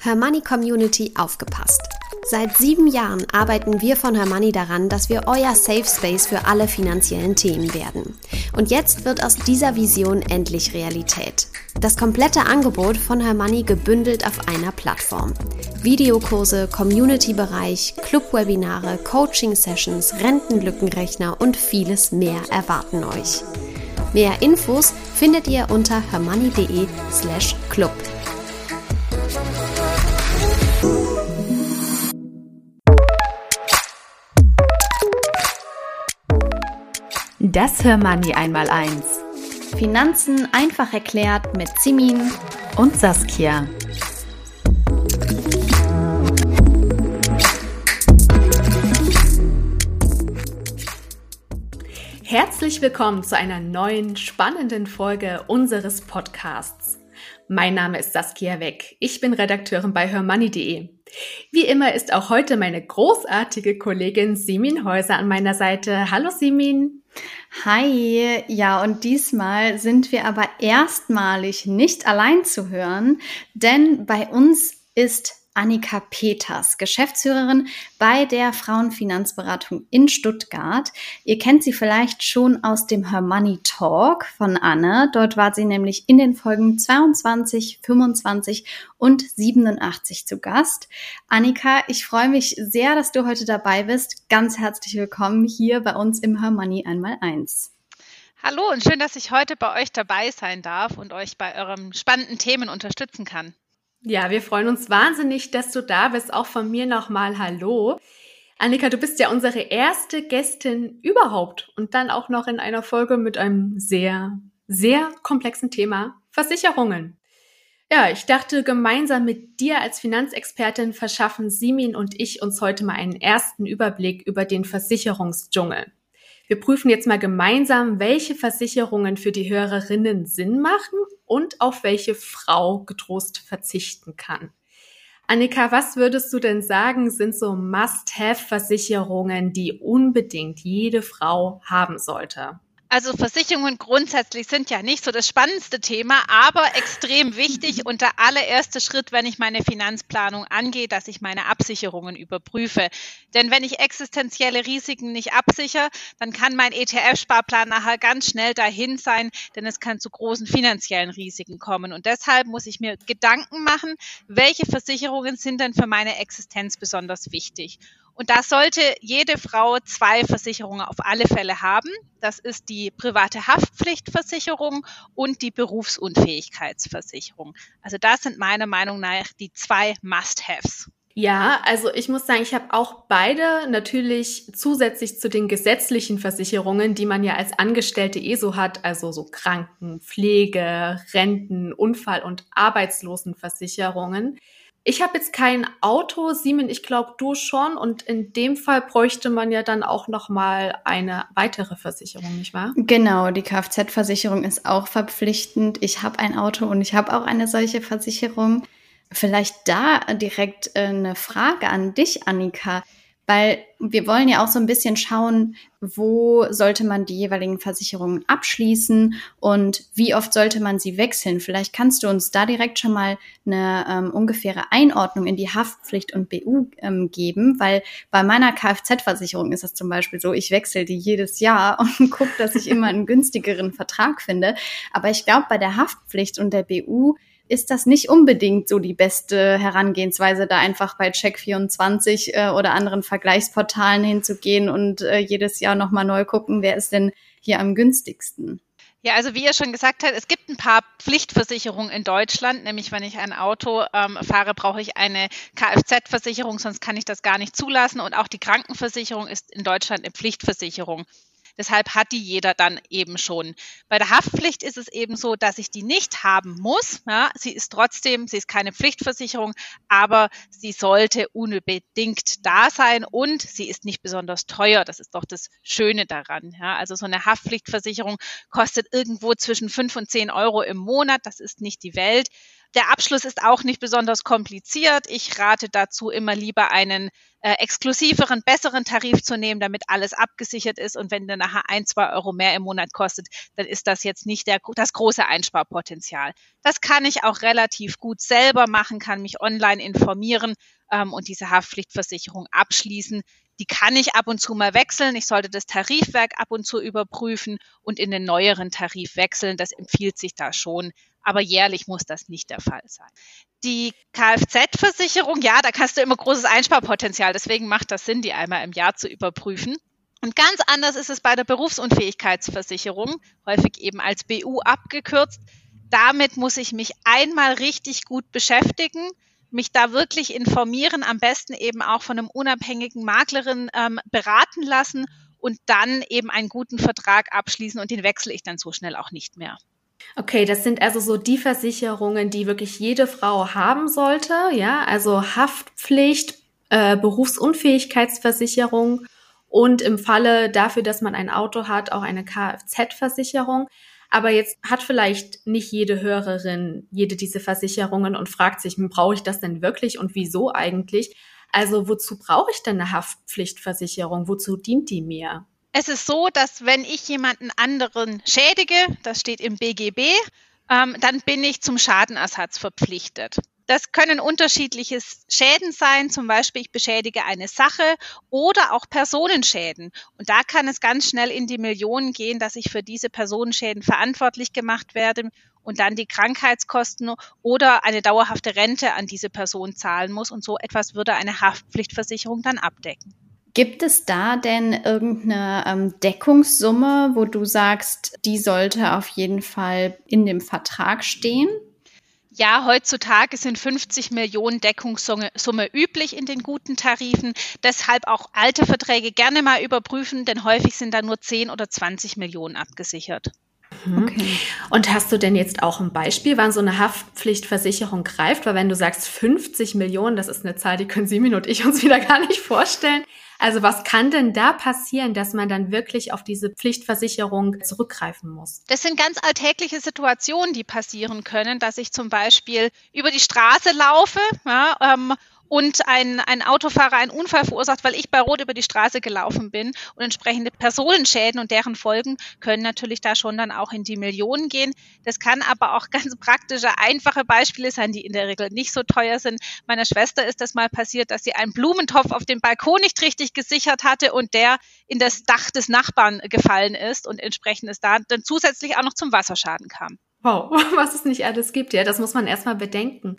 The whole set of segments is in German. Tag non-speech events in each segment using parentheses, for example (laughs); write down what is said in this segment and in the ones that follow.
Hermoney Community aufgepasst. Seit sieben Jahren arbeiten wir von Hermoney daran, dass wir euer Safe Space für alle finanziellen Themen werden. Und jetzt wird aus dieser Vision endlich Realität. Das komplette Angebot von Hermoney gebündelt auf einer Plattform. Videokurse, Community-Bereich, Club-Webinare, Coaching-Sessions, Rentenlückenrechner und vieles mehr erwarten euch. Mehr Infos findet ihr unter hermoney.de slash club. Das Hörmoney einmal eins. Finanzen einfach erklärt mit Simin und Saskia. Herzlich willkommen zu einer neuen spannenden Folge unseres Podcasts. Mein Name ist Saskia Weck. Ich bin Redakteurin bei hörmoney.de. Wie immer ist auch heute meine großartige Kollegin Simin Häuser an meiner Seite. Hallo Simin. Hi, ja, und diesmal sind wir aber erstmalig nicht allein zu hören, denn bei uns ist Annika Peters, Geschäftsführerin bei der Frauenfinanzberatung in Stuttgart. Ihr kennt sie vielleicht schon aus dem Her Money Talk von Anne. Dort war sie nämlich in den Folgen 22, 25 und 87 zu Gast. Annika, ich freue mich sehr, dass du heute dabei bist. Ganz herzlich willkommen hier bei uns im Her Money einmal eins. Hallo und schön, dass ich heute bei euch dabei sein darf und euch bei euren spannenden Themen unterstützen kann. Ja, wir freuen uns wahnsinnig, dass du da bist. Auch von mir nochmal Hallo. Annika, du bist ja unsere erste Gästin überhaupt und dann auch noch in einer Folge mit einem sehr, sehr komplexen Thema Versicherungen. Ja, ich dachte, gemeinsam mit dir als Finanzexpertin verschaffen Simin und ich uns heute mal einen ersten Überblick über den Versicherungsdschungel. Wir prüfen jetzt mal gemeinsam, welche Versicherungen für die Hörerinnen Sinn machen und auf welche Frau getrost verzichten kann. Annika, was würdest du denn sagen, sind so Must-Have-Versicherungen, die unbedingt jede Frau haben sollte? Also Versicherungen grundsätzlich sind ja nicht so das spannendste Thema, aber extrem wichtig (laughs) und der allererste Schritt, wenn ich meine Finanzplanung angehe, dass ich meine Absicherungen überprüfe. Denn wenn ich existenzielle Risiken nicht absichere, dann kann mein ETF-Sparplan nachher ganz schnell dahin sein, denn es kann zu großen finanziellen Risiken kommen. Und deshalb muss ich mir Gedanken machen, welche Versicherungen sind denn für meine Existenz besonders wichtig. Und da sollte jede Frau zwei Versicherungen auf alle Fälle haben. Das ist die private Haftpflichtversicherung und die Berufsunfähigkeitsversicherung. Also das sind meiner Meinung nach die zwei Must-Haves. Ja, also ich muss sagen, ich habe auch beide natürlich zusätzlich zu den gesetzlichen Versicherungen, die man ja als Angestellte eh so hat, also so Kranken, Pflege, Renten, Unfall- und Arbeitslosenversicherungen. Ich habe jetzt kein Auto, Simon, ich glaube du schon. Und in dem Fall bräuchte man ja dann auch noch mal eine weitere Versicherung, nicht wahr? Genau, die Kfz-Versicherung ist auch verpflichtend. Ich habe ein Auto und ich habe auch eine solche Versicherung. Vielleicht da direkt äh, eine Frage an dich, Annika weil wir wollen ja auch so ein bisschen schauen, wo sollte man die jeweiligen Versicherungen abschließen und wie oft sollte man sie wechseln. Vielleicht kannst du uns da direkt schon mal eine ähm, ungefähre Einordnung in die Haftpflicht und BU ähm, geben, weil bei meiner Kfz-Versicherung ist das zum Beispiel so, ich wechsle die jedes Jahr (laughs) und gucke, dass ich immer einen günstigeren Vertrag finde. Aber ich glaube, bei der Haftpflicht und der BU ist das nicht unbedingt so die beste Herangehensweise, da einfach bei Check24 äh, oder anderen Vergleichsportalen hinzugehen und äh, jedes Jahr nochmal neu gucken, wer ist denn hier am günstigsten. Ja, also wie ihr schon gesagt habt, es gibt ein paar Pflichtversicherungen in Deutschland, nämlich wenn ich ein Auto ähm, fahre, brauche ich eine Kfz-Versicherung, sonst kann ich das gar nicht zulassen. Und auch die Krankenversicherung ist in Deutschland eine Pflichtversicherung. Deshalb hat die jeder dann eben schon. Bei der Haftpflicht ist es eben so, dass ich die nicht haben muss. Ja, sie ist trotzdem, sie ist keine Pflichtversicherung, aber sie sollte unbedingt da sein und sie ist nicht besonders teuer. Das ist doch das Schöne daran. Ja, also so eine Haftpflichtversicherung kostet irgendwo zwischen fünf und zehn Euro im Monat. Das ist nicht die Welt. Der Abschluss ist auch nicht besonders kompliziert. Ich rate dazu, immer lieber einen äh, exklusiveren, besseren Tarif zu nehmen, damit alles abgesichert ist. Und wenn der nachher ein, zwei Euro mehr im Monat kostet, dann ist das jetzt nicht der, das große Einsparpotenzial. Das kann ich auch relativ gut selber machen, kann mich online informieren ähm, und diese Haftpflichtversicherung abschließen. Die kann ich ab und zu mal wechseln. Ich sollte das Tarifwerk ab und zu überprüfen und in den neueren Tarif wechseln. Das empfiehlt sich da schon. Aber jährlich muss das nicht der Fall sein. Die Kfz-Versicherung, ja, da hast du immer großes Einsparpotenzial. Deswegen macht das Sinn, die einmal im Jahr zu überprüfen. Und ganz anders ist es bei der Berufsunfähigkeitsversicherung, häufig eben als BU abgekürzt. Damit muss ich mich einmal richtig gut beschäftigen mich da wirklich informieren, am besten eben auch von einem unabhängigen Maklerin ähm, beraten lassen und dann eben einen guten Vertrag abschließen und den wechsle ich dann so schnell auch nicht mehr. Okay, das sind also so die Versicherungen, die wirklich jede Frau haben sollte, ja, also Haftpflicht, äh, Berufsunfähigkeitsversicherung und im Falle dafür, dass man ein Auto hat, auch eine Kfz-Versicherung. Aber jetzt hat vielleicht nicht jede Hörerin jede diese Versicherungen und fragt sich, hm, brauche ich das denn wirklich und wieso eigentlich? Also wozu brauche ich denn eine Haftpflichtversicherung? Wozu dient die mir? Es ist so, dass wenn ich jemanden anderen schädige, das steht im BGB, ähm, dann bin ich zum Schadenersatz verpflichtet. Das können unterschiedliche Schäden sein, zum Beispiel ich beschädige eine Sache oder auch Personenschäden. Und da kann es ganz schnell in die Millionen gehen, dass ich für diese Personenschäden verantwortlich gemacht werde und dann die Krankheitskosten oder eine dauerhafte Rente an diese Person zahlen muss. Und so etwas würde eine Haftpflichtversicherung dann abdecken. Gibt es da denn irgendeine ähm, Deckungssumme, wo du sagst, die sollte auf jeden Fall in dem Vertrag stehen? Ja, heutzutage sind 50 Millionen Deckungssumme üblich in den guten Tarifen. Deshalb auch alte Verträge gerne mal überprüfen, denn häufig sind da nur 10 oder 20 Millionen abgesichert. Mhm. Okay. Und hast du denn jetzt auch ein Beispiel, wann so eine Haftpflichtversicherung greift? Weil wenn du sagst 50 Millionen, das ist eine Zahl, die können Simin und ich uns (laughs) wieder gar nicht vorstellen. Also was kann denn da passieren, dass man dann wirklich auf diese Pflichtversicherung zurückgreifen muss? Das sind ganz alltägliche Situationen, die passieren können, dass ich zum Beispiel über die Straße laufe ja, ähm, und ein, ein Autofahrer einen Unfall verursacht, weil ich bei Rot über die Straße gelaufen bin und entsprechende Personenschäden und deren Folgen können natürlich da schon dann auch in die Millionen gehen. Das kann aber auch (laughs) ganz praktische, einfache Beispiele sein, die in der Regel nicht so teuer sind. Meiner Schwester ist das mal passiert, dass sie einen Blumentopf auf dem Balkon nicht richtig gesichert hatte und der in das Dach des Nachbarn gefallen ist und entsprechend es da dann zusätzlich auch noch zum Wasserschaden kam. Wow, (laughs) was es nicht alles gibt, ja, das muss man erstmal bedenken.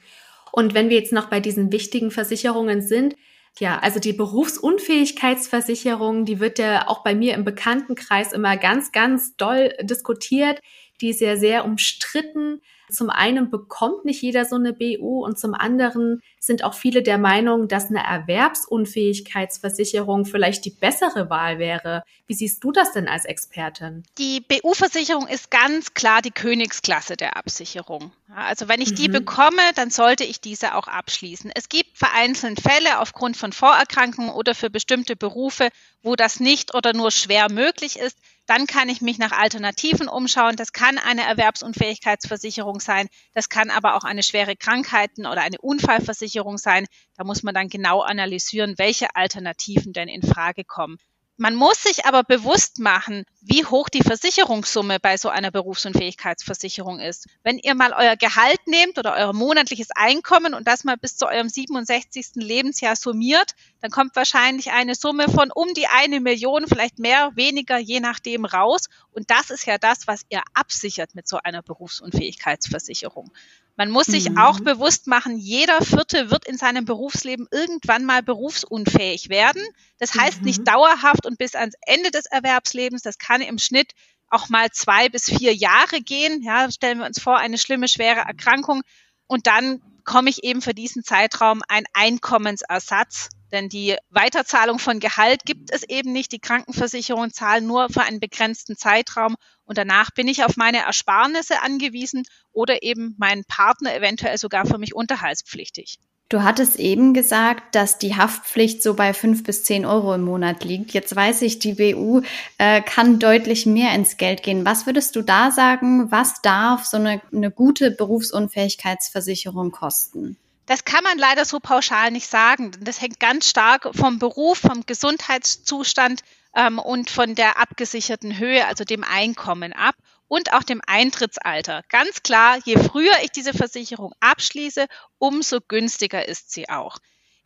Und wenn wir jetzt noch bei diesen wichtigen Versicherungen sind, ja, also die Berufsunfähigkeitsversicherung, die wird ja auch bei mir im Bekanntenkreis immer ganz, ganz doll diskutiert. Die ist ja sehr umstritten. Zum einen bekommt nicht jeder so eine BU und zum anderen sind auch viele der Meinung, dass eine Erwerbsunfähigkeitsversicherung vielleicht die bessere Wahl wäre. Wie siehst du das denn als Expertin? Die BU-Versicherung ist ganz klar die Königsklasse der Absicherung. Also wenn ich mhm. die bekomme, dann sollte ich diese auch abschließen. Es gibt vereinzelt Fälle aufgrund von Vorerkrankungen oder für bestimmte Berufe, wo das nicht oder nur schwer möglich ist. Dann kann ich mich nach Alternativen umschauen. Das kann eine Erwerbsunfähigkeitsversicherung sein. Das kann aber auch eine schwere Krankheiten oder eine Unfallversicherung sein. Da muss man dann genau analysieren, welche Alternativen denn in Frage kommen. Man muss sich aber bewusst machen, wie hoch die Versicherungssumme bei so einer Berufsunfähigkeitsversicherung ist. Wenn ihr mal euer Gehalt nehmt oder euer monatliches Einkommen und das mal bis zu eurem 67. Lebensjahr summiert, dann kommt wahrscheinlich eine Summe von um die eine Million, vielleicht mehr, weniger, je nachdem raus. Und das ist ja das, was ihr absichert mit so einer Berufsunfähigkeitsversicherung. Man muss sich mhm. auch bewusst machen, jeder Vierte wird in seinem Berufsleben irgendwann mal berufsunfähig werden. Das heißt mhm. nicht dauerhaft und bis ans Ende des Erwerbslebens. Das kann im Schnitt auch mal zwei bis vier Jahre gehen. Ja, stellen wir uns vor, eine schlimme, schwere Erkrankung. Und dann komme ich eben für diesen Zeitraum ein Einkommensersatz. Denn die Weiterzahlung von Gehalt gibt es eben nicht. Die Krankenversicherungen zahlen nur für einen begrenzten Zeitraum und danach bin ich auf meine Ersparnisse angewiesen oder eben mein Partner eventuell sogar für mich unterhaltspflichtig. Du hattest eben gesagt, dass die Haftpflicht so bei fünf bis zehn Euro im Monat liegt. Jetzt weiß ich, die BU äh, kann deutlich mehr ins Geld gehen. Was würdest du da sagen? Was darf so eine, eine gute Berufsunfähigkeitsversicherung kosten? Das kann man leider so pauschal nicht sagen. Das hängt ganz stark vom Beruf, vom Gesundheitszustand ähm, und von der abgesicherten Höhe, also dem Einkommen ab und auch dem Eintrittsalter. Ganz klar, je früher ich diese Versicherung abschließe, umso günstiger ist sie auch.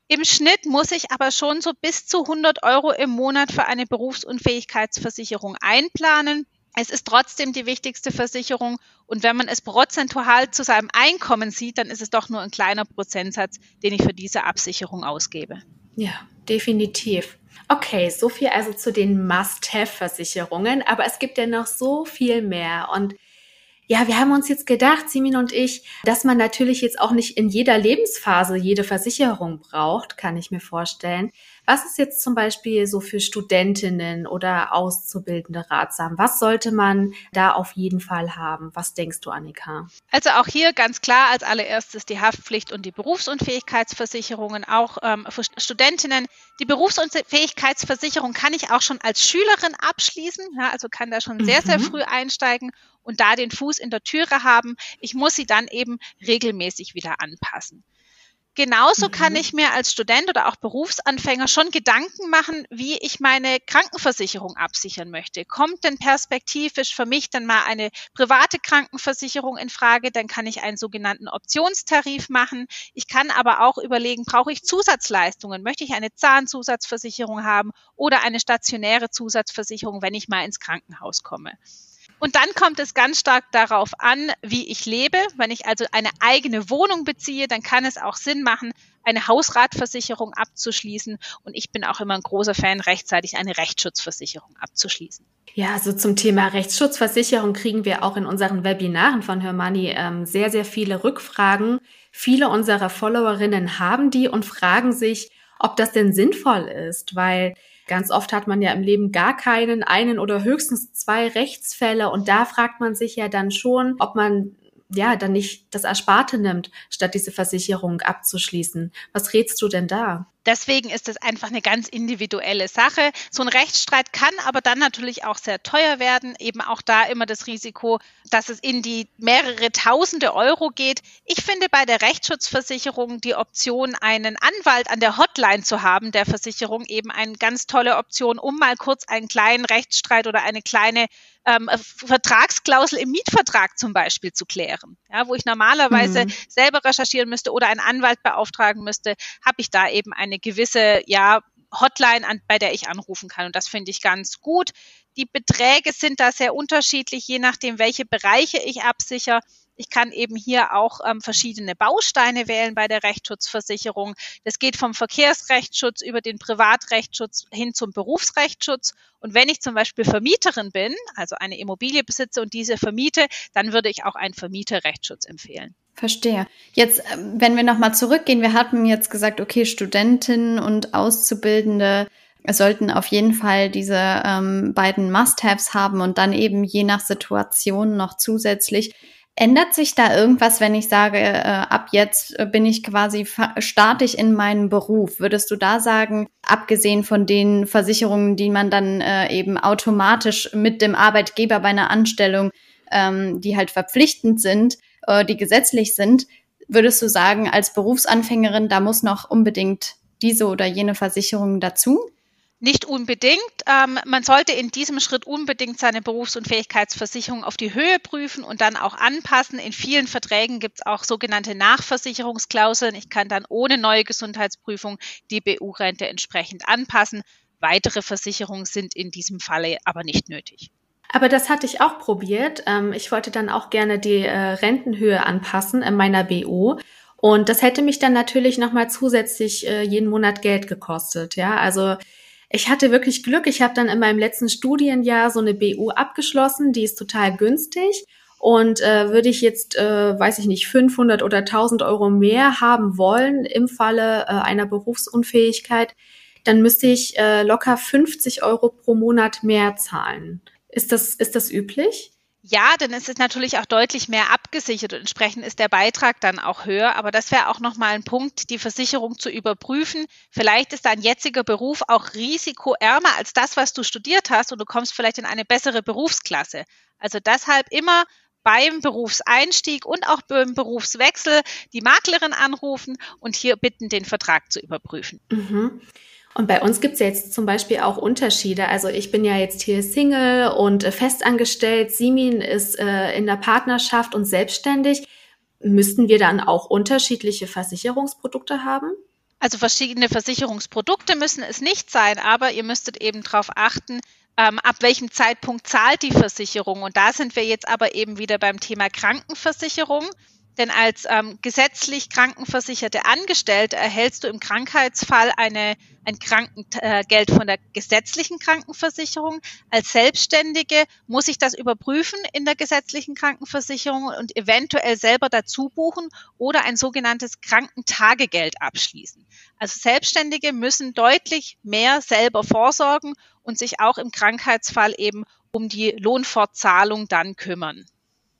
Im Schnitt muss ich aber schon so bis zu 100 Euro im Monat für eine Berufsunfähigkeitsversicherung einplanen. Es ist trotzdem die wichtigste Versicherung und wenn man es prozentual zu seinem Einkommen sieht, dann ist es doch nur ein kleiner Prozentsatz, den ich für diese Absicherung ausgebe. Ja, definitiv. Okay, so viel also zu den Must-Have-Versicherungen, aber es gibt ja noch so viel mehr und ja, wir haben uns jetzt gedacht, Simin und ich, dass man natürlich jetzt auch nicht in jeder Lebensphase jede Versicherung braucht, kann ich mir vorstellen. Was ist jetzt zum Beispiel so für Studentinnen oder Auszubildende ratsam? Was sollte man da auf jeden Fall haben? Was denkst du, Annika? Also auch hier ganz klar als allererstes die Haftpflicht und die Berufsunfähigkeitsversicherungen, auch ähm, für Studentinnen. Die Berufsunfähigkeitsversicherung kann ich auch schon als Schülerin abschließen, ja, also kann da schon sehr, sehr mhm. früh einsteigen und da den Fuß in der Türe haben. Ich muss sie dann eben regelmäßig wieder anpassen. Genauso mhm. kann ich mir als Student oder auch Berufsanfänger schon Gedanken machen, wie ich meine Krankenversicherung absichern möchte. Kommt denn perspektivisch für mich dann mal eine private Krankenversicherung in Frage? Dann kann ich einen sogenannten Optionstarif machen. Ich kann aber auch überlegen, brauche ich Zusatzleistungen? Möchte ich eine Zahnzusatzversicherung haben oder eine stationäre Zusatzversicherung, wenn ich mal ins Krankenhaus komme? Und dann kommt es ganz stark darauf an, wie ich lebe. Wenn ich also eine eigene Wohnung beziehe, dann kann es auch Sinn machen, eine Hausratversicherung abzuschließen. Und ich bin auch immer ein großer Fan, rechtzeitig eine Rechtsschutzversicherung abzuschließen. Ja, also zum Thema Rechtsschutzversicherung kriegen wir auch in unseren Webinaren von Hermani ähm, sehr, sehr viele Rückfragen. Viele unserer Followerinnen haben die und fragen sich, ob das denn sinnvoll ist, weil Ganz oft hat man ja im Leben gar keinen, einen oder höchstens zwei Rechtsfälle und da fragt man sich ja dann schon, ob man ja dann nicht das Ersparte nimmt, statt diese Versicherung abzuschließen. Was rätst du denn da? Deswegen ist es einfach eine ganz individuelle Sache. So ein Rechtsstreit kann aber dann natürlich auch sehr teuer werden. Eben auch da immer das Risiko, dass es in die mehrere Tausende Euro geht. Ich finde bei der Rechtsschutzversicherung die Option, einen Anwalt an der Hotline zu haben, der Versicherung eben eine ganz tolle Option, um mal kurz einen kleinen Rechtsstreit oder eine kleine ähm, Vertragsklausel im Mietvertrag zum Beispiel zu klären. Ja, wo ich normalerweise mhm. selber recherchieren müsste oder einen Anwalt beauftragen müsste, habe ich da eben eine eine gewisse, ja, Hotline, an, bei der ich anrufen kann. Und das finde ich ganz gut. Die Beträge sind da sehr unterschiedlich, je nachdem, welche Bereiche ich absichere. Ich kann eben hier auch ähm, verschiedene Bausteine wählen bei der Rechtsschutzversicherung. Das geht vom Verkehrsrechtsschutz über den Privatrechtsschutz hin zum Berufsrechtsschutz. Und wenn ich zum Beispiel Vermieterin bin, also eine Immobilie besitze und diese vermiete, dann würde ich auch einen Vermieterrechtsschutz empfehlen. Verstehe. Jetzt, äh, wenn wir nochmal zurückgehen, wir hatten jetzt gesagt, okay, Studentinnen und Auszubildende sollten auf jeden Fall diese ähm, beiden Must-Haves haben und dann eben je nach Situation noch zusätzlich. Ändert sich da irgendwas, wenn ich sage, äh, ab jetzt bin ich quasi starte ich in meinen Beruf? Würdest du da sagen, abgesehen von den Versicherungen, die man dann äh, eben automatisch mit dem Arbeitgeber bei einer Anstellung, ähm, die halt verpflichtend sind, äh, die gesetzlich sind, würdest du sagen, als Berufsanfängerin, da muss noch unbedingt diese oder jene Versicherung dazu? Nicht unbedingt. Ähm, man sollte in diesem Schritt unbedingt seine Berufs- und Fähigkeitsversicherung auf die Höhe prüfen und dann auch anpassen. In vielen Verträgen gibt es auch sogenannte Nachversicherungsklauseln. Ich kann dann ohne neue Gesundheitsprüfung die BU-Rente entsprechend anpassen. Weitere Versicherungen sind in diesem Falle aber nicht nötig. Aber das hatte ich auch probiert. Ähm, ich wollte dann auch gerne die äh, Rentenhöhe anpassen in meiner BO. Und das hätte mich dann natürlich nochmal zusätzlich äh, jeden Monat Geld gekostet. Ja, also ich hatte wirklich Glück. Ich habe dann in meinem letzten Studienjahr so eine BU abgeschlossen. Die ist total günstig. Und äh, würde ich jetzt, äh, weiß ich nicht, 500 oder 1000 Euro mehr haben wollen im Falle äh, einer Berufsunfähigkeit, dann müsste ich äh, locker 50 Euro pro Monat mehr zahlen. Ist das, ist das üblich? Ja, denn es ist natürlich auch deutlich mehr abgesichert und entsprechend ist der Beitrag dann auch höher. Aber das wäre auch nochmal ein Punkt, die Versicherung zu überprüfen. Vielleicht ist dein jetziger Beruf auch risikoärmer als das, was du studiert hast und du kommst vielleicht in eine bessere Berufsklasse. Also deshalb immer beim Berufseinstieg und auch beim Berufswechsel die Maklerin anrufen und hier bitten, den Vertrag zu überprüfen. Mhm. Und bei uns gibt es ja jetzt zum Beispiel auch Unterschiede. Also ich bin ja jetzt hier Single und äh, festangestellt. Simin ist äh, in der Partnerschaft und selbstständig. Müssten wir dann auch unterschiedliche Versicherungsprodukte haben? Also verschiedene Versicherungsprodukte müssen es nicht sein, aber ihr müsstet eben darauf achten, ähm, ab welchem Zeitpunkt zahlt die Versicherung. Und da sind wir jetzt aber eben wieder beim Thema Krankenversicherung. Denn als ähm, gesetzlich krankenversicherte Angestellte erhältst du im Krankheitsfall eine, ein Krankengeld von der gesetzlichen Krankenversicherung. Als Selbstständige muss ich das überprüfen in der gesetzlichen Krankenversicherung und eventuell selber dazu buchen oder ein sogenanntes Krankentagegeld abschließen. Also Selbstständige müssen deutlich mehr selber vorsorgen und sich auch im Krankheitsfall eben um die Lohnfortzahlung dann kümmern.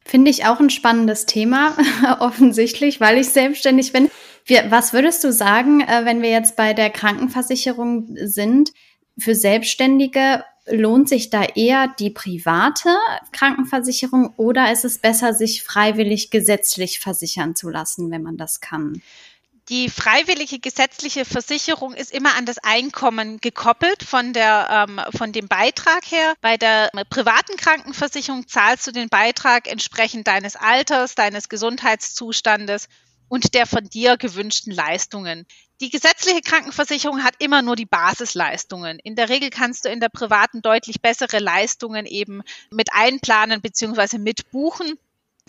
Finde ich auch ein spannendes Thema, (laughs) offensichtlich, weil ich selbstständig bin. Wir, was würdest du sagen, äh, wenn wir jetzt bei der Krankenversicherung sind? Für Selbstständige lohnt sich da eher die private Krankenversicherung oder ist es besser, sich freiwillig gesetzlich versichern zu lassen, wenn man das kann? Die freiwillige gesetzliche Versicherung ist immer an das Einkommen gekoppelt von der ähm, von dem Beitrag her. Bei der privaten Krankenversicherung zahlst du den Beitrag entsprechend deines Alters, deines Gesundheitszustandes und der von dir gewünschten Leistungen. Die gesetzliche Krankenversicherung hat immer nur die Basisleistungen. In der Regel kannst du in der privaten deutlich bessere Leistungen eben mit einplanen bzw. mitbuchen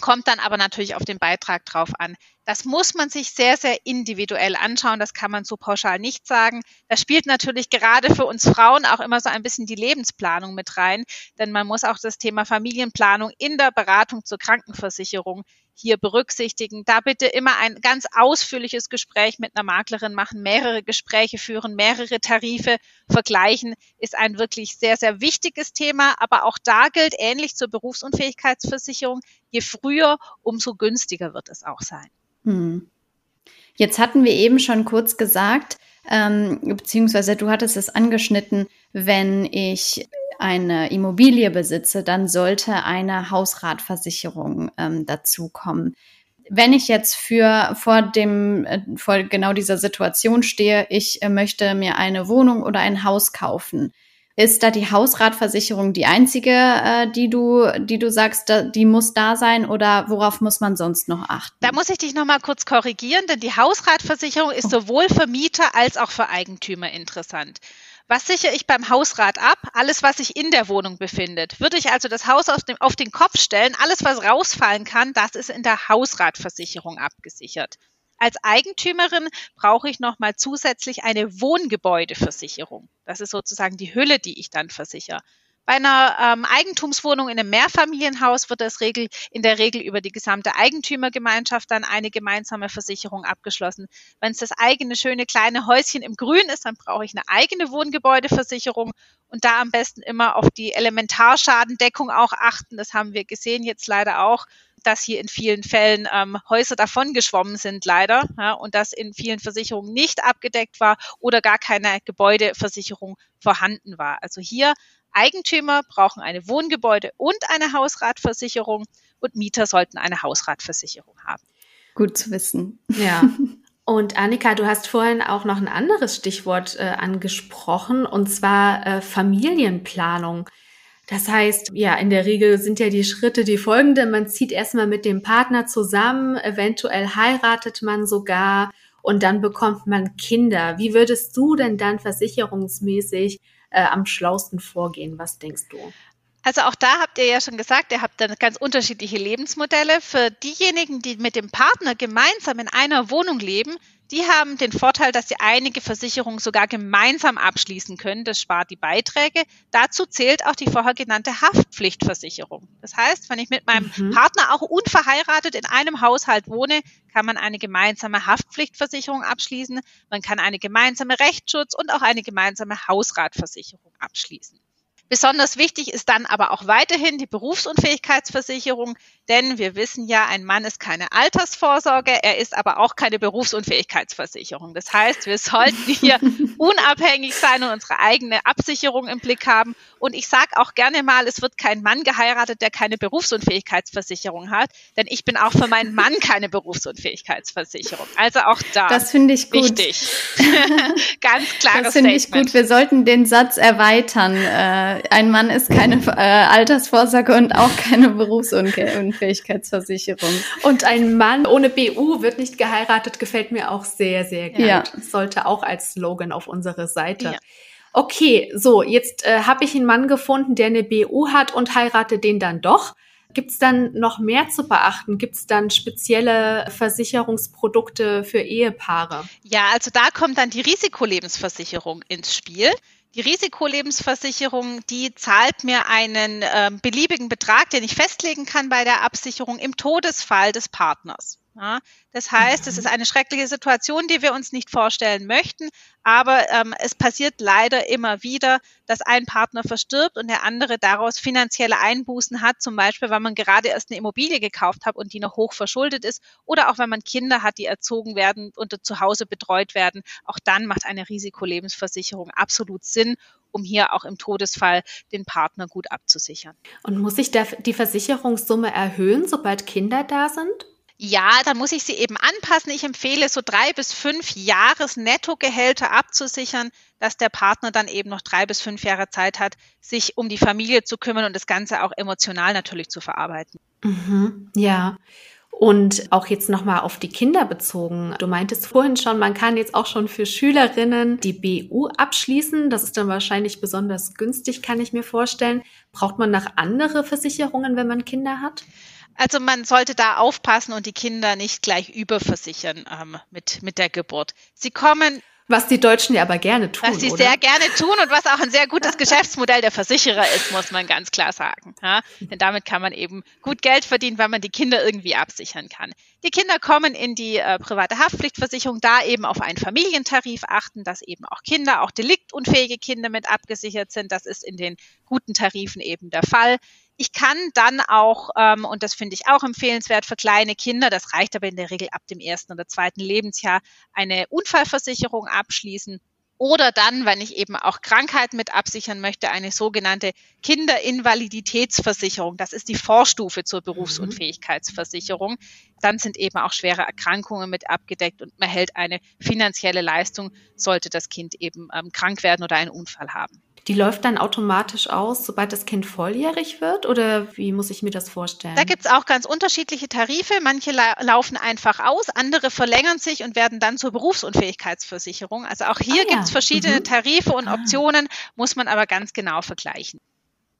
kommt dann aber natürlich auf den Beitrag drauf an. Das muss man sich sehr, sehr individuell anschauen. Das kann man so pauschal nicht sagen. Da spielt natürlich gerade für uns Frauen auch immer so ein bisschen die Lebensplanung mit rein, denn man muss auch das Thema Familienplanung in der Beratung zur Krankenversicherung hier berücksichtigen. Da bitte immer ein ganz ausführliches Gespräch mit einer Maklerin machen, mehrere Gespräche führen, mehrere Tarife vergleichen, ist ein wirklich sehr, sehr wichtiges Thema. Aber auch da gilt ähnlich zur Berufsunfähigkeitsversicherung, je früher, umso günstiger wird es auch sein. Hm. Jetzt hatten wir eben schon kurz gesagt, ähm, beziehungsweise du hattest es angeschnitten, wenn ich eine Immobilie besitze, dann sollte eine Hausratversicherung ähm, dazukommen. Wenn ich jetzt für vor dem äh, vor genau dieser Situation stehe, ich äh, möchte mir eine Wohnung oder ein Haus kaufen, ist da die Hausratversicherung die einzige, äh, die du, die du sagst, da, die muss da sein oder worauf muss man sonst noch achten? Da muss ich dich noch mal kurz korrigieren, denn die Hausratversicherung ist oh. sowohl für Mieter als auch für Eigentümer interessant. Was sichere ich beim Hausrat ab? Alles, was sich in der Wohnung befindet. Würde ich also das Haus auf, dem, auf den Kopf stellen, alles, was rausfallen kann, das ist in der Hausratversicherung abgesichert. Als Eigentümerin brauche ich nochmal zusätzlich eine Wohngebäudeversicherung. Das ist sozusagen die Hülle, die ich dann versichere. Bei einer ähm, Eigentumswohnung in einem Mehrfamilienhaus wird das Regel, in der Regel über die gesamte Eigentümergemeinschaft dann eine gemeinsame Versicherung abgeschlossen. Wenn es das eigene schöne kleine Häuschen im Grün ist, dann brauche ich eine eigene Wohngebäudeversicherung und da am besten immer auf die Elementarschadendeckung auch achten. Das haben wir gesehen jetzt leider auch dass hier in vielen Fällen ähm, Häuser davongeschwommen sind, leider, ja, und dass in vielen Versicherungen nicht abgedeckt war oder gar keine Gebäudeversicherung vorhanden war. Also hier Eigentümer brauchen eine Wohngebäude- und eine Hausratversicherung und Mieter sollten eine Hausratversicherung haben. Gut zu wissen. Ja. (laughs) Und Annika, du hast vorhin auch noch ein anderes Stichwort äh, angesprochen, und zwar äh, Familienplanung. Das heißt, ja, in der Regel sind ja die Schritte die folgende. Man zieht erstmal mit dem Partner zusammen, eventuell heiratet man sogar und dann bekommt man Kinder. Wie würdest du denn dann versicherungsmäßig äh, am schlausten vorgehen? Was denkst du? Also auch da habt ihr ja schon gesagt, ihr habt dann ganz unterschiedliche Lebensmodelle. Für diejenigen, die mit dem Partner gemeinsam in einer Wohnung leben, die haben den Vorteil, dass sie einige Versicherungen sogar gemeinsam abschließen können. Das spart die Beiträge. Dazu zählt auch die vorher genannte Haftpflichtversicherung. Das heißt, wenn ich mit meinem mhm. Partner auch unverheiratet in einem Haushalt wohne, kann man eine gemeinsame Haftpflichtversicherung abschließen. Man kann eine gemeinsame Rechtsschutz und auch eine gemeinsame Hausratversicherung abschließen. Besonders wichtig ist dann aber auch weiterhin die Berufsunfähigkeitsversicherung, denn wir wissen ja, ein Mann ist keine Altersvorsorge, er ist aber auch keine Berufsunfähigkeitsversicherung. Das heißt, wir sollten (laughs) hier unabhängig sein und unsere eigene Absicherung im Blick haben. Und ich sage auch gerne mal, es wird kein Mann geheiratet, der keine Berufsunfähigkeitsversicherung hat, denn ich bin auch für meinen Mann keine Berufsunfähigkeitsversicherung. Also auch da. Das finde ich gut. Wichtig. (laughs) Ganz klares Das finde ich gut. Wir sollten den Satz erweitern. Äh, ein Mann ist keine äh, Altersvorsorge und auch keine Berufsunfähigkeitsversicherung. Und ein Mann ohne BU wird nicht geheiratet, gefällt mir auch sehr, sehr gut. Ja. Sollte auch als Slogan auf unsere Seite. Ja. Okay, so, jetzt äh, habe ich einen Mann gefunden, der eine BU hat und heirate den dann doch. Gibt es dann noch mehr zu beachten? Gibt es dann spezielle Versicherungsprodukte für Ehepaare? Ja, also da kommt dann die Risikolebensversicherung ins Spiel. Die Risikolebensversicherung, die zahlt mir einen äh, beliebigen Betrag, den ich festlegen kann bei der Absicherung im Todesfall des Partners. Ja, das heißt, es ist eine schreckliche Situation, die wir uns nicht vorstellen möchten, aber ähm, es passiert leider immer wieder, dass ein Partner verstirbt und der andere daraus finanzielle Einbußen hat, zum Beispiel, weil man gerade erst eine Immobilie gekauft hat und die noch hoch verschuldet ist oder auch wenn man Kinder hat, die erzogen werden und zu Hause betreut werden. Auch dann macht eine Risikolebensversicherung absolut Sinn um hier auch im Todesfall den Partner gut abzusichern. Und muss ich die Versicherungssumme erhöhen, sobald Kinder da sind? Ja, dann muss ich sie eben anpassen. Ich empfehle, so drei bis fünf Jahres Nettogehälter abzusichern, dass der Partner dann eben noch drei bis fünf Jahre Zeit hat, sich um die Familie zu kümmern und das Ganze auch emotional natürlich zu verarbeiten. Mhm, ja. Und auch jetzt nochmal auf die Kinder bezogen. Du meintest vorhin schon, man kann jetzt auch schon für Schülerinnen die BU abschließen. Das ist dann wahrscheinlich besonders günstig, kann ich mir vorstellen. Braucht man noch andere Versicherungen, wenn man Kinder hat? Also man sollte da aufpassen und die Kinder nicht gleich überversichern ähm, mit, mit der Geburt. Sie kommen was die Deutschen ja aber gerne tun. Was sie oder? sehr gerne tun und was auch ein sehr gutes (laughs) Geschäftsmodell der Versicherer ist, muss man ganz klar sagen. Ja? Denn damit kann man eben gut Geld verdienen, weil man die Kinder irgendwie absichern kann. Die Kinder kommen in die äh, private Haftpflichtversicherung, da eben auf einen Familientarif achten, dass eben auch Kinder, auch deliktunfähige Kinder mit abgesichert sind. Das ist in den guten Tarifen eben der Fall. Ich kann dann auch, ähm, und das finde ich auch empfehlenswert für kleine Kinder, das reicht aber in der Regel ab dem ersten oder zweiten Lebensjahr, eine Unfallversicherung abschließen. Oder dann, wenn ich eben auch Krankheiten mit absichern möchte, eine sogenannte Kinderinvaliditätsversicherung. Das ist die Vorstufe zur Berufsunfähigkeitsversicherung. Dann sind eben auch schwere Erkrankungen mit abgedeckt und man hält eine finanzielle Leistung, sollte das Kind eben ähm, krank werden oder einen Unfall haben. Die läuft dann automatisch aus, sobald das Kind volljährig wird? Oder wie muss ich mir das vorstellen? Da gibt es auch ganz unterschiedliche Tarife. Manche la laufen einfach aus, andere verlängern sich und werden dann zur Berufsunfähigkeitsversicherung. Also auch hier ah, gibt es verschiedene mhm. Tarife und ah. Optionen, muss man aber ganz genau vergleichen.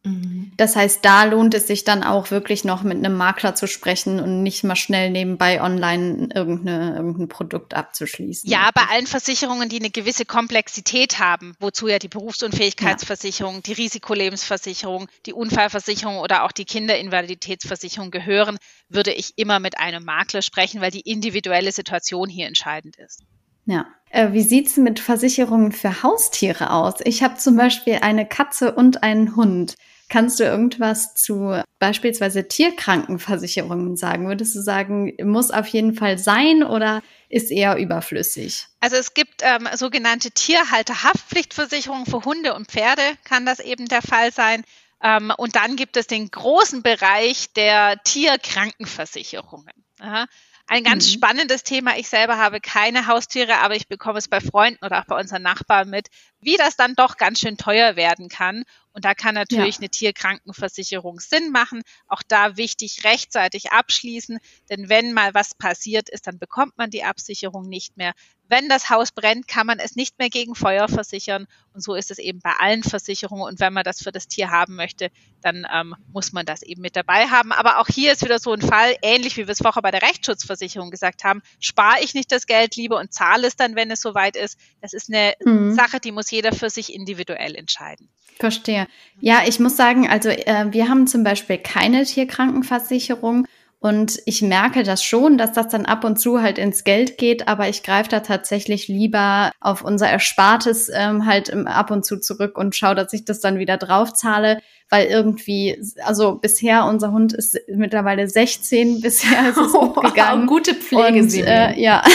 Mhm. Das heißt, da lohnt es sich dann auch wirklich noch mit einem Makler zu sprechen und nicht mal schnell nebenbei online irgendeine, irgendein Produkt abzuschließen. Ja, bei allen Versicherungen, die eine gewisse Komplexität haben, wozu ja die Berufsunfähigkeitsversicherung, ja. die Risikolebensversicherung, die Unfallversicherung oder auch die Kinderinvaliditätsversicherung gehören, würde ich immer mit einem Makler sprechen, weil die individuelle Situation hier entscheidend ist. Ja. Äh, wie sieht's mit Versicherungen für Haustiere aus? Ich habe zum Beispiel eine Katze und einen Hund. Kannst du irgendwas zu beispielsweise Tierkrankenversicherungen sagen? Würdest du sagen, muss auf jeden Fall sein oder ist eher überflüssig? Also es gibt ähm, sogenannte Tierhalterhaftpflichtversicherungen für Hunde und Pferde, kann das eben der Fall sein. Ähm, und dann gibt es den großen Bereich der Tierkrankenversicherungen. Aha. Ein ganz mhm. spannendes Thema. Ich selber habe keine Haustiere, aber ich bekomme es bei Freunden oder auch bei unseren Nachbarn mit, wie das dann doch ganz schön teuer werden kann. Und da kann natürlich ja. eine Tierkrankenversicherung Sinn machen. Auch da wichtig rechtzeitig abschließen, denn wenn mal was passiert ist, dann bekommt man die Absicherung nicht mehr. Wenn das Haus brennt, kann man es nicht mehr gegen Feuer versichern. Und so ist es eben bei allen Versicherungen. Und wenn man das für das Tier haben möchte, dann ähm, muss man das eben mit dabei haben. Aber auch hier ist wieder so ein Fall, ähnlich wie wir es vorher bei der Rechtsschutzversicherung gesagt haben, spare ich nicht das Geld lieber und zahle es dann, wenn es soweit ist. Das ist eine mhm. Sache, die muss jeder für sich individuell entscheiden. Verstehe. Ja, ich muss sagen, also äh, wir haben zum Beispiel keine Tierkrankenversicherung Und ich merke das schon, dass das dann ab und zu halt ins Geld geht, aber ich greife da tatsächlich lieber auf unser Erspartes ähm, halt ab und zu zurück und schaue, dass ich das dann wieder draufzahle, weil irgendwie, also bisher, unser Hund ist mittlerweile 16, (laughs) bisher ist es gut (laughs) gegangen. Wow, gute Pflege, und, äh, ja. (laughs)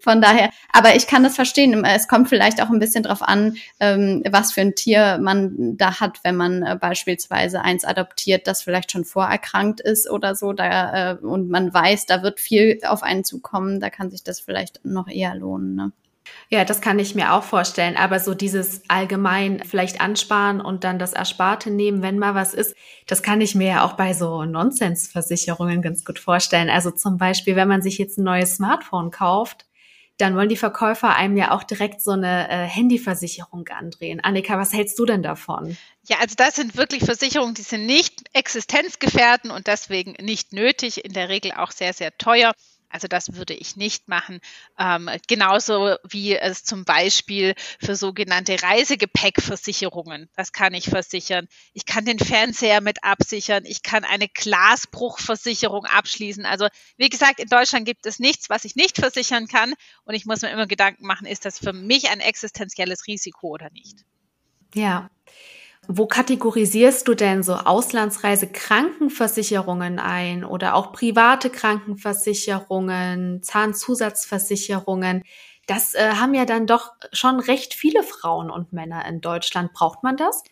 Von daher, aber ich kann das verstehen. Es kommt vielleicht auch ein bisschen drauf an, ähm, was für ein Tier man da hat, wenn man äh, beispielsweise eins adoptiert, das vielleicht schon vorerkrankt ist oder so, da, äh, und man weiß, da wird viel auf einen zukommen, da kann sich das vielleicht noch eher lohnen. Ne? Ja, das kann ich mir auch vorstellen. Aber so dieses allgemein vielleicht ansparen und dann das Ersparte nehmen, wenn mal was ist, das kann ich mir ja auch bei so Nonsensversicherungen ganz gut vorstellen. Also zum Beispiel, wenn man sich jetzt ein neues Smartphone kauft, dann wollen die Verkäufer einem ja auch direkt so eine äh, Handyversicherung andrehen. Annika, was hältst du denn davon? Ja, also das sind wirklich Versicherungen, die sind nicht existenzgefährden und deswegen nicht nötig, in der Regel auch sehr, sehr teuer. Also das würde ich nicht machen. Ähm, genauso wie es zum Beispiel für sogenannte Reisegepäckversicherungen, das kann ich versichern. Ich kann den Fernseher mit absichern. Ich kann eine Glasbruchversicherung abschließen. Also wie gesagt, in Deutschland gibt es nichts, was ich nicht versichern kann. Und ich muss mir immer Gedanken machen, ist das für mich ein existenzielles Risiko oder nicht? Ja. Wo kategorisierst du denn so Auslandsreise-Krankenversicherungen ein oder auch private Krankenversicherungen, Zahnzusatzversicherungen? Das äh, haben ja dann doch schon recht viele Frauen und Männer in Deutschland. Braucht man das?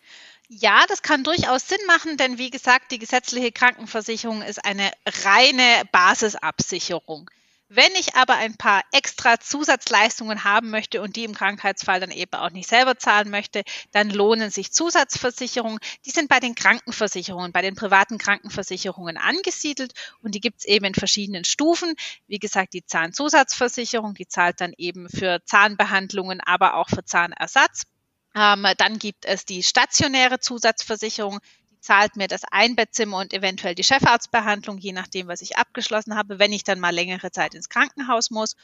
Ja, das kann durchaus Sinn machen, denn wie gesagt, die gesetzliche Krankenversicherung ist eine reine Basisabsicherung. Wenn ich aber ein paar extra Zusatzleistungen haben möchte und die im Krankheitsfall dann eben auch nicht selber zahlen möchte, dann lohnen sich Zusatzversicherungen. Die sind bei den Krankenversicherungen, bei den privaten Krankenversicherungen angesiedelt und die gibt es eben in verschiedenen Stufen. Wie gesagt, die Zahnzusatzversicherung, die zahlt dann eben für Zahnbehandlungen, aber auch für Zahnersatz. Ähm, dann gibt es die stationäre Zusatzversicherung zahlt mir das Einbettzimmer und eventuell die Chefarztbehandlung, je nachdem, was ich abgeschlossen habe, wenn ich dann mal längere Zeit ins Krankenhaus muss.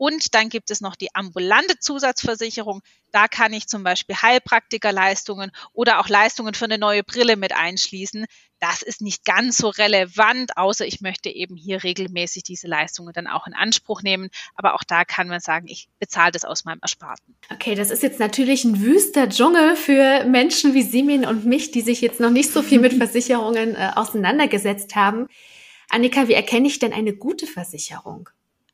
Und dann gibt es noch die ambulante Zusatzversicherung. Da kann ich zum Beispiel Heilpraktikerleistungen oder auch Leistungen für eine neue Brille mit einschließen. Das ist nicht ganz so relevant, außer ich möchte eben hier regelmäßig diese Leistungen dann auch in Anspruch nehmen. Aber auch da kann man sagen, ich bezahle das aus meinem Ersparten. Okay, das ist jetzt natürlich ein wüster Dschungel für Menschen wie Simin und mich, die sich jetzt noch nicht so viel mit (laughs) Versicherungen äh, auseinandergesetzt haben. Annika, wie erkenne ich denn eine gute Versicherung?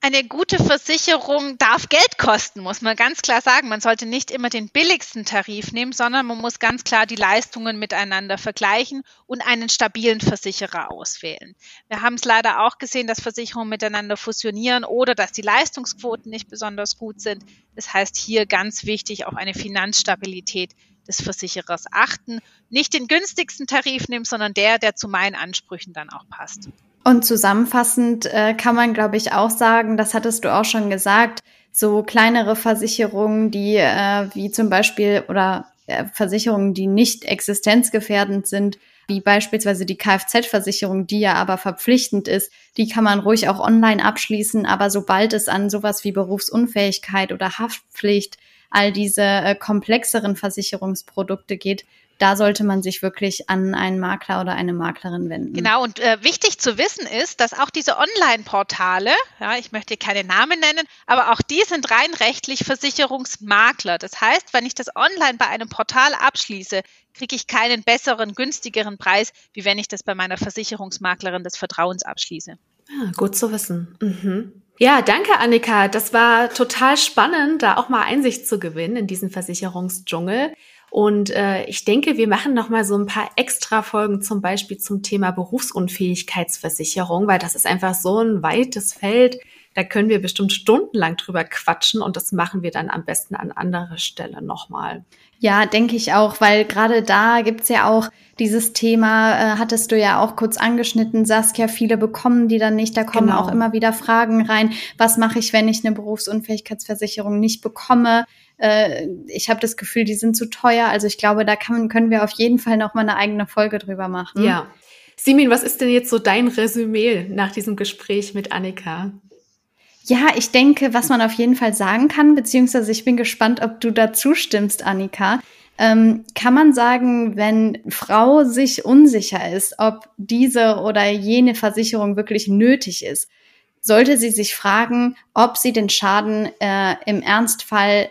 Eine gute Versicherung darf Geld kosten, muss man ganz klar sagen. Man sollte nicht immer den billigsten Tarif nehmen, sondern man muss ganz klar die Leistungen miteinander vergleichen und einen stabilen Versicherer auswählen. Wir haben es leider auch gesehen, dass Versicherungen miteinander fusionieren oder dass die Leistungsquoten nicht besonders gut sind. Das heißt hier ganz wichtig auf eine Finanzstabilität des Versicherers achten. Nicht den günstigsten Tarif nehmen, sondern der, der zu meinen Ansprüchen dann auch passt. Und zusammenfassend äh, kann man, glaube ich, auch sagen, das hattest du auch schon gesagt, so kleinere Versicherungen, die äh, wie zum Beispiel oder äh, Versicherungen, die nicht existenzgefährdend sind, wie beispielsweise die Kfz-Versicherung, die ja aber verpflichtend ist, die kann man ruhig auch online abschließen. Aber sobald es an sowas wie Berufsunfähigkeit oder Haftpflicht, all diese äh, komplexeren Versicherungsprodukte geht, da sollte man sich wirklich an einen Makler oder eine Maklerin wenden. Genau, und äh, wichtig zu wissen ist, dass auch diese Online-Portale, ja, ich möchte keine Namen nennen, aber auch die sind rein rechtlich Versicherungsmakler. Das heißt, wenn ich das online bei einem Portal abschließe, kriege ich keinen besseren, günstigeren Preis, wie wenn ich das bei meiner Versicherungsmaklerin des Vertrauens abschließe. Ah, gut zu wissen. Mhm. Ja, danke, Annika. Das war total spannend, da auch mal Einsicht zu gewinnen in diesen Versicherungsdschungel. Und äh, ich denke, wir machen noch mal so ein paar extra Folgen zum Beispiel zum Thema Berufsunfähigkeitsversicherung, weil das ist einfach so ein weites Feld. Da können wir bestimmt stundenlang drüber quatschen und das machen wir dann am besten an anderer Stelle nochmal. Ja, denke ich auch, weil gerade da gibt's ja auch dieses Thema, äh, hattest du ja auch kurz angeschnitten, Saskia, viele bekommen die dann nicht. Da kommen genau. auch immer wieder Fragen rein. Was mache ich, wenn ich eine Berufsunfähigkeitsversicherung nicht bekomme? Äh, ich habe das Gefühl, die sind zu teuer. Also ich glaube, da kann, können wir auf jeden Fall noch mal eine eigene Folge drüber machen. Ja. Simin, was ist denn jetzt so dein Resümee nach diesem Gespräch mit Annika? Ja, ich denke, was man auf jeden Fall sagen kann, beziehungsweise ich bin gespannt, ob du dazu stimmst, Annika. Ähm, kann man sagen, wenn Frau sich unsicher ist, ob diese oder jene Versicherung wirklich nötig ist, sollte sie sich fragen, ob sie den Schaden äh, im Ernstfall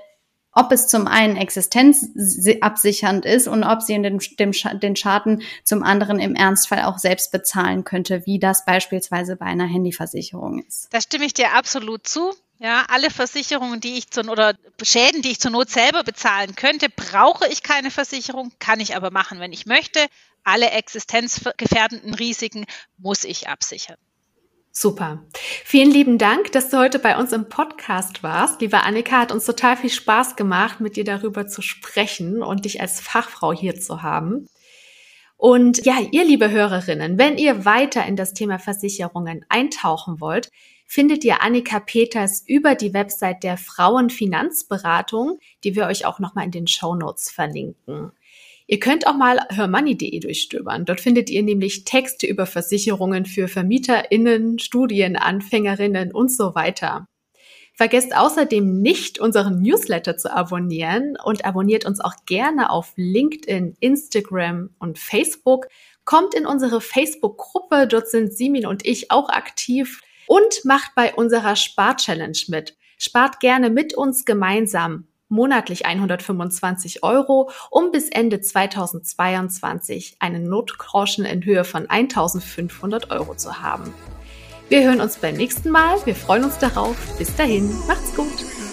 ob es zum einen existenzabsichernd ist und ob sie in den, dem, den Schaden zum anderen im Ernstfall auch selbst bezahlen könnte, wie das beispielsweise bei einer Handyversicherung ist. Da stimme ich dir absolut zu. Ja, alle Versicherungen, die ich zu, oder Schäden, die ich zur Not selber bezahlen könnte, brauche ich keine Versicherung, kann ich aber machen, wenn ich möchte. Alle existenzgefährdenden Risiken muss ich absichern. Super. Vielen lieben Dank, dass du heute bei uns im Podcast warst. Liebe Annika, hat uns total viel Spaß gemacht, mit dir darüber zu sprechen und dich als Fachfrau hier zu haben. Und ja, ihr liebe Hörerinnen, wenn ihr weiter in das Thema Versicherungen eintauchen wollt, findet ihr Annika Peters über die Website der Frauenfinanzberatung, die wir euch auch nochmal in den Show Notes verlinken. Ihr könnt auch mal hörmoney.de durchstöbern. Dort findet ihr nämlich Texte über Versicherungen für VermieterInnen, Studienanfängerinnen und so weiter. Vergesst außerdem nicht, unseren Newsletter zu abonnieren und abonniert uns auch gerne auf LinkedIn, Instagram und Facebook. Kommt in unsere Facebook-Gruppe, dort sind Simin und ich auch aktiv und macht bei unserer Spar-Challenge mit. Spart gerne mit uns gemeinsam monatlich 125 Euro, um bis Ende 2022 einen Notgroschen in Höhe von 1500 Euro zu haben. Wir hören uns beim nächsten Mal. Wir freuen uns darauf. Bis dahin, macht's gut.